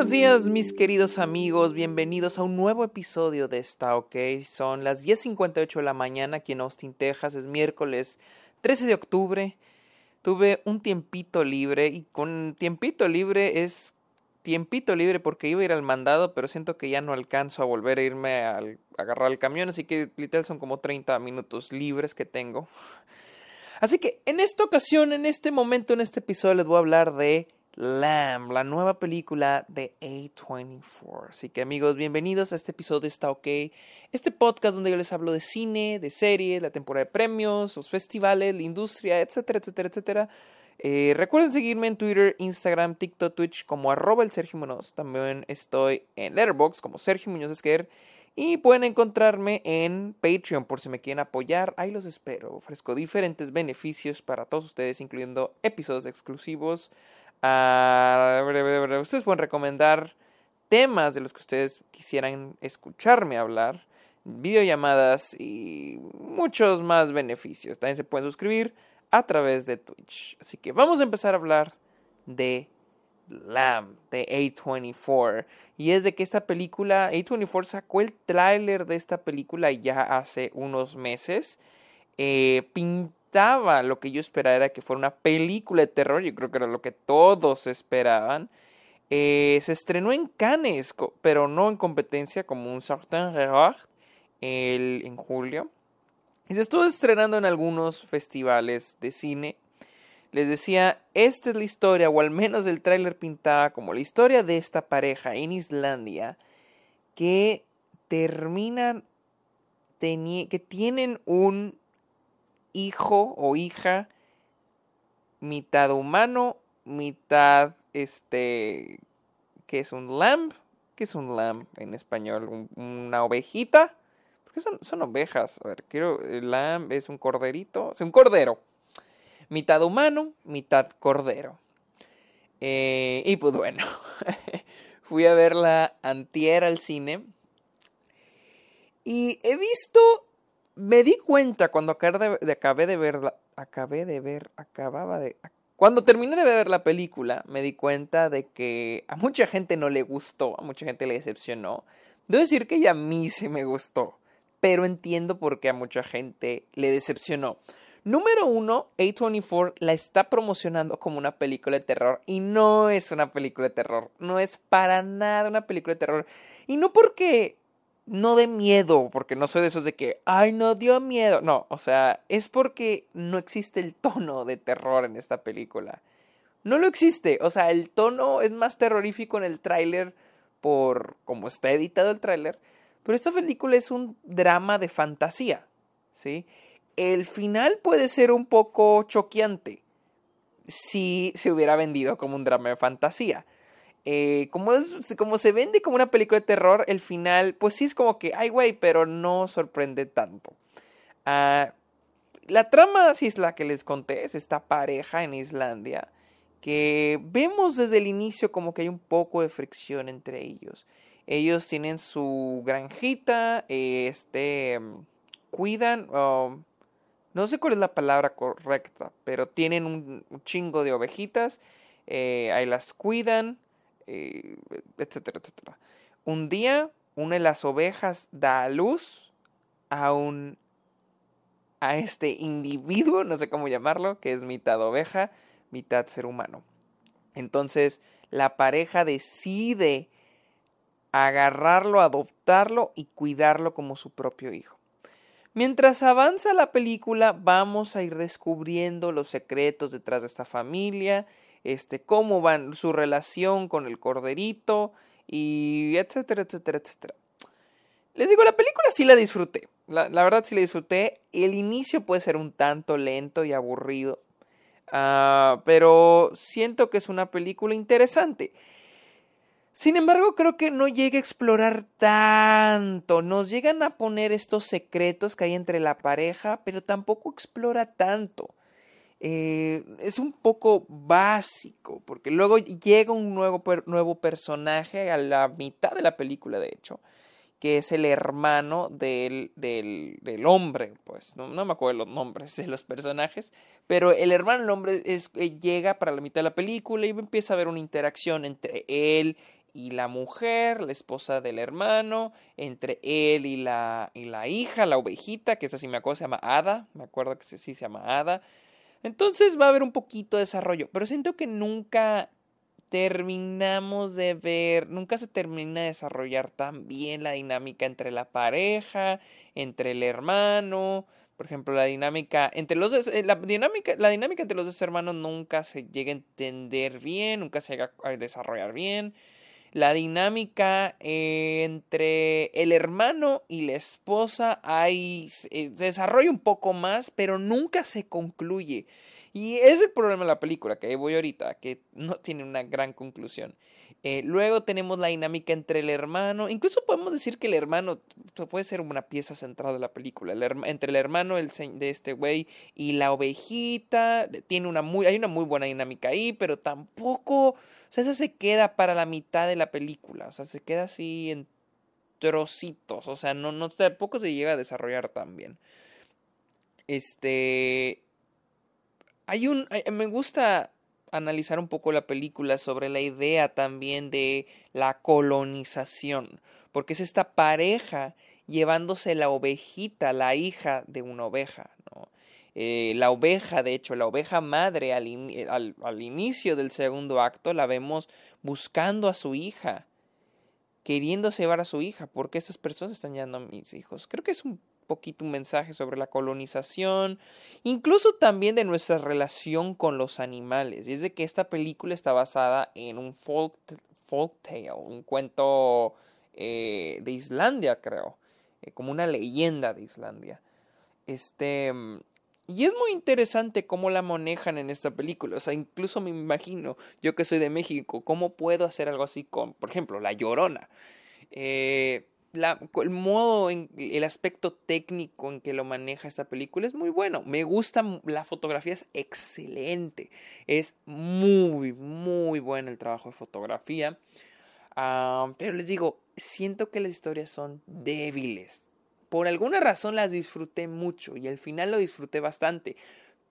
buenos días mis queridos amigos, bienvenidos a un nuevo episodio de Está OK. Son las 10.58 de la mañana aquí en Austin, Texas, es miércoles 13 de octubre. Tuve un tiempito libre y con tiempito libre es tiempito libre porque iba a ir al mandado, pero siento que ya no alcanzo a volver a irme a agarrar el camión, así que literal son como 30 minutos libres que tengo. Así que en esta ocasión, en este momento, en este episodio les voy a hablar de Lamb, la nueva película de A24. Así que amigos, bienvenidos a este episodio de Está OK, este podcast donde yo les hablo de cine, de series, la temporada de premios, los festivales, la industria, etcétera, etcétera, etcétera. Eh, recuerden seguirme en Twitter, Instagram, TikTok, Twitch como arroba el Sergio Muñoz. También estoy en Letterboxd como Sergio Muñoz Esquer. Y pueden encontrarme en Patreon por si me quieren apoyar. Ahí los espero. Ofrezco diferentes beneficios para todos ustedes, incluyendo episodios exclusivos. Ah, ustedes pueden recomendar temas de los que ustedes quisieran escucharme hablar, videollamadas y muchos más beneficios. También se pueden suscribir a través de Twitch. Así que vamos a empezar a hablar de Lamb de A24. Y es de que esta película, A24 sacó el tráiler de esta película ya hace unos meses. Eh, lo que yo esperaba era que fuera una película de terror. Yo creo que era lo que todos esperaban. Eh, se estrenó en Cannes, pero no en competencia como un Certain Regard en julio. Y se estuvo estrenando en algunos festivales de cine. Les decía, esta es la historia, o al menos el tráiler pintaba como la historia de esta pareja en Islandia que terminan, que tienen un hijo o hija mitad humano, mitad este, que es un lamb, que es un lamb en español, una ovejita porque son, son ovejas. A ver, quiero. El lamb es un corderito. Es un cordero. Mitad humano, mitad cordero. Eh, y pues bueno. fui a verla antier al cine. Y he visto. Me di cuenta cuando acabé de, acabé de verla. Acabé de ver. Acababa de. Cuando terminé de ver la película, me di cuenta de que a mucha gente no le gustó, a mucha gente le decepcionó. Debo decir que ya a mí sí me gustó pero entiendo por qué a mucha gente le decepcionó. Número uno, A24 la está promocionando como una película de terror y no es una película de terror, no es para nada una película de terror. Y no porque no dé miedo, porque no soy de esos de que, ay, no dio miedo, no, o sea, es porque no existe el tono de terror en esta película. No lo existe, o sea, el tono es más terrorífico en el tráiler por cómo está editado el tráiler pero esta película es un drama de fantasía, ¿sí? El final puede ser un poco choqueante si se hubiera vendido como un drama de fantasía. Eh, como, como se vende como una película de terror, el final, pues sí es como que, ay, güey, pero no sorprende tanto. Ah, la trama, si es la que les conté, es esta pareja en Islandia que vemos desde el inicio como que hay un poco de fricción entre ellos. Ellos tienen su granjita, este, cuidan, um, no sé cuál es la palabra correcta, pero tienen un, chingo de ovejitas, eh, ahí las cuidan, etcétera, etcétera. Un día, una de las ovejas da a luz a un a este individuo, no sé cómo llamarlo, que es mitad oveja, mitad ser humano. Entonces, la pareja decide agarrarlo, adoptarlo y cuidarlo como su propio hijo. Mientras avanza la película, vamos a ir descubriendo los secretos detrás de esta familia, este, cómo van su relación con el corderito y etcétera, etcétera, etcétera. Les digo, la película sí la disfruté. La, verdad sí la disfruté. El inicio puede ser un tanto lento y aburrido. Ah, pero siento que es una película interesante. Sin embargo, creo que no llega a explorar tanto. Nos llegan a poner estos secretos que hay entre la pareja, pero tampoco explora tanto. Eh, es un poco básico, porque luego llega un nuevo, nuevo personaje a la mitad de la película, de hecho, que es el hermano del, del, del hombre, pues no, me acuerdo los nombres de los personajes, pero el hermano del hombre es, eh, llega para la mitad de la película y empieza a haber una interacción entre él y la mujer, la esposa del hermano, entre él y la, y la hija, la ovejita, que esa sí me acuerdo se llama Ada, me acuerdo que sí se llama Ada. Entonces va a haber un poquito de desarrollo, pero siento que nunca terminamos de ver, nunca se termina de desarrollar tan bien la dinámica entre la pareja, entre el hermano, por ejemplo, la dinámica entre los eh, la dinámica la dinámica entre los dos hermanos nunca se llega a entender bien, nunca se llega a desarrollar bien. La dinámica entre el hermano y la esposa hay, eh, se desarrolla un poco más, pero nunca se concluye. Y es el problema de la película, que voy ahorita, que no tiene una gran conclusión. Eh, luego tenemos la dinámica entre el hermano, incluso podemos decir que el hermano puede ser una pieza central de la película, entre el hermano de este güey y la ovejita, tiene una muy, hay una muy buena dinámica ahí, pero tampoco, o sea, esa se queda para la mitad de la película, o sea, se queda así en trocitos, o sea, no, no tampoco se llega a desarrollar tan bien. Este, hay un, me gusta analizar un poco la película sobre la idea también de la colonización, porque es esta pareja llevándose la ovejita, la hija de una oveja. Eh, la oveja, de hecho, la oveja madre al, al, al, inicio del segundo acto la vemos buscando a su hija, queriéndose llevar a su hija, porque estas personas están llevando a mis hijos. Creo que es un poquito un mensaje sobre la colonización, incluso también de nuestra relación con los animales. Y es de que esta película está basada en un folk, tale, un cuento eh, de Islandia, creo, eh, como una leyenda de Islandia. Este. Y es muy interesante cómo la manejan en esta película. O sea, incluso me imagino, yo que soy de México, cómo puedo hacer algo así con, por ejemplo, La Llorona. Eh, el modo, el aspecto técnico en que lo maneja esta película es muy bueno. Me gusta, la fotografía es excelente. Es muy, muy bueno el trabajo de fotografía. Ah, pero les digo, siento que las historias son débiles. Por alguna razón las disfruté mucho y al final lo disfruté bastante.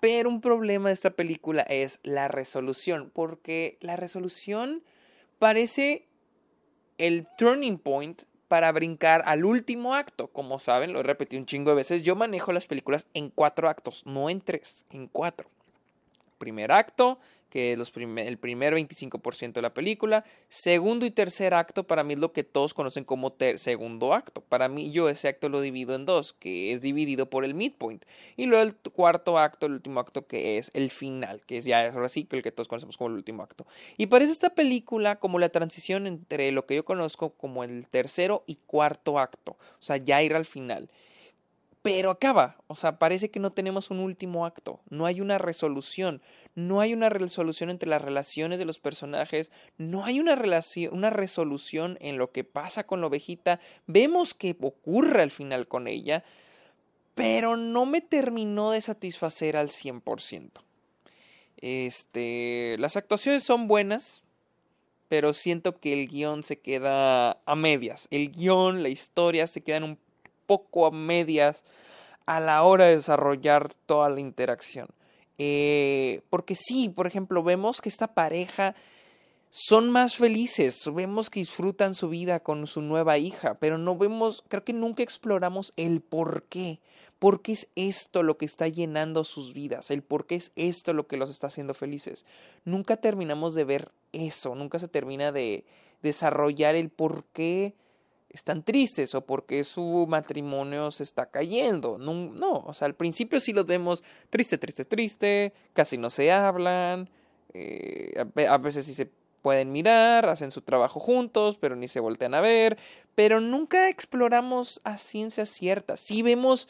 Pero un problema de esta película es la resolución, porque la resolución parece el turning point para brincar al último acto. Como saben, lo he repetido un chingo de veces, yo manejo las películas en cuatro actos, no en tres, en cuatro. Primer acto, que es los el primer 25% de la película. Segundo y tercer acto para mí es lo que todos conocen como segundo acto. Para mí yo ese acto lo divido en dos, que es dividido por el midpoint. Y luego el cuarto acto, el último acto que es el final, que es ya ahora sí que el que todos conocemos como el último acto. Y parece esta película como la transición entre lo que yo conozco como el tercero y cuarto acto. O sea, ya ir al final pero acaba. O sea, parece que no tenemos un último acto, no hay una resolución, no hay una resolución entre las relaciones de los personajes, no hay una, una resolución en lo que pasa con la ovejita, vemos que ocurre al final con ella, pero no me terminó de satisfacer al 100%. Este, las actuaciones son buenas, pero siento que el guion se queda a medias. El guion, la historia se quedan un poco a medias a la hora de desarrollar toda la interacción. Eh, porque sí, por ejemplo, vemos que esta pareja son más felices, vemos que disfrutan su vida con su nueva hija, pero no vemos, creo que nunca exploramos el por qué. ¿Por qué es esto lo que está llenando sus vidas? ¿El por qué es esto lo que los está haciendo felices? Nunca terminamos de ver eso, nunca se termina de desarrollar el por qué están tristes o porque su matrimonio se está cayendo. No, no, o sea, al principio sí los vemos triste, triste, triste, casi no se hablan, eh, a veces sí se pueden mirar, hacen su trabajo juntos, pero ni se voltean a ver, pero nunca exploramos a ciencia cierta. Sí vemos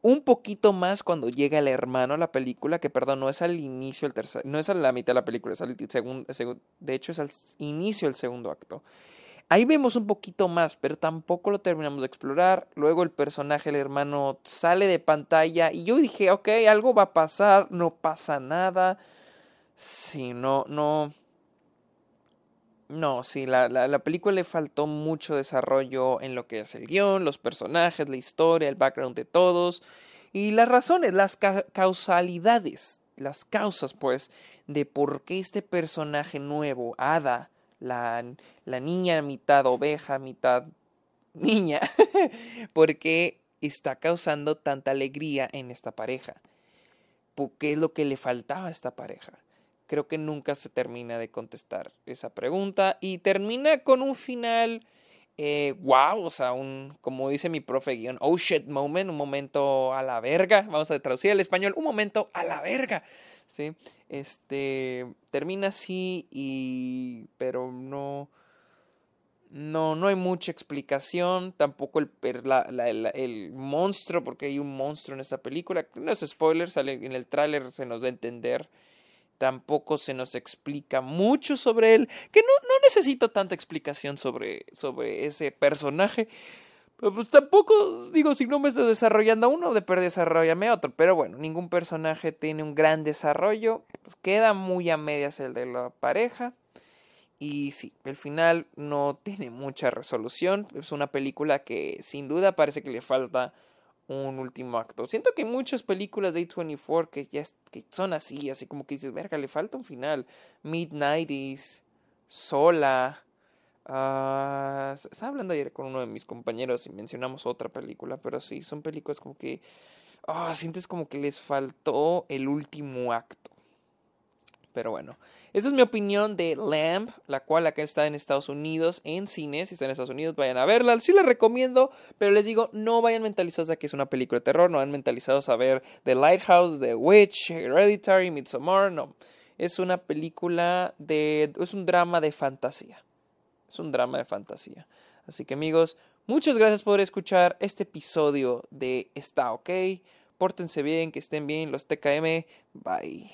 un poquito más cuando llega el hermano a la película, que perdón, no es al inicio, el tercer, no es a la mitad de la película, es al segundo, de hecho es al inicio del segundo acto. Ahí vemos un poquito más, pero tampoco lo terminamos de explorar. Luego el personaje, el hermano, sale de pantalla y yo dije, ok, algo va a pasar, no pasa nada. Sí, no, no. No, sí, la, la, la película le faltó mucho desarrollo en lo que es el guion, los personajes, la historia, el background de todos y las razones, las causalidades, las causas, pues, de por qué este personaje nuevo, Ada, la, la niña mitad oveja, mitad niña, porque está causando tanta alegría en esta pareja. ¿Qué es lo que le faltaba a esta pareja? Creo que nunca se termina de contestar esa pregunta y termina con un final eh, wow, o sea, un, como dice mi profe guion, oh shit moment, un momento a la verga, vamos a traducir al español, un momento a la verga, ¿sí? Este, termina así y, pero no, no, no hay mucha explicación, tampoco el, el monstruo, porque hay un monstruo en esta película, no es spoiler, sale en el tráiler, se nos da a entender, tampoco se nos explica mucho sobre él, que no, no necesito tanta explicación sobre, sobre ese personaje. Pues tampoco, digo, si no me estoy desarrollando uno, de perder desarrollame otro. Pero bueno, ningún personaje tiene un gran desarrollo. Pues queda muy a medias el de la pareja. Y sí, el final no tiene mucha resolución. Es una película que sin duda parece que le falta un último acto. Siento que muchas películas de A24 que ya son así, así como que dices, verga, le falta un final. Mid-90s, Sola. Uh, estaba hablando ayer con uno de mis compañeros y mencionamos otra película, pero sí, son películas como que. Ah, sientes como que les faltó el último acto. Pero bueno, esa es mi opinión de Lamb, la cual acá está en Estados Unidos en cines. Si están en Estados Unidos, vayan a verla. Sí la recomiendo, pero les digo, no vayan mentalizados a que es una película de terror. No vayan mentalizados a ver The Lighthouse, The Witch, Hereditary, Midsommar. No. Es una película de. Es un drama de fantasía. Es un drama de fantasía. Así que amigos, muchas gracias por escuchar este episodio de Está OK. Pórtense bien, que estén bien los TKM. Bye.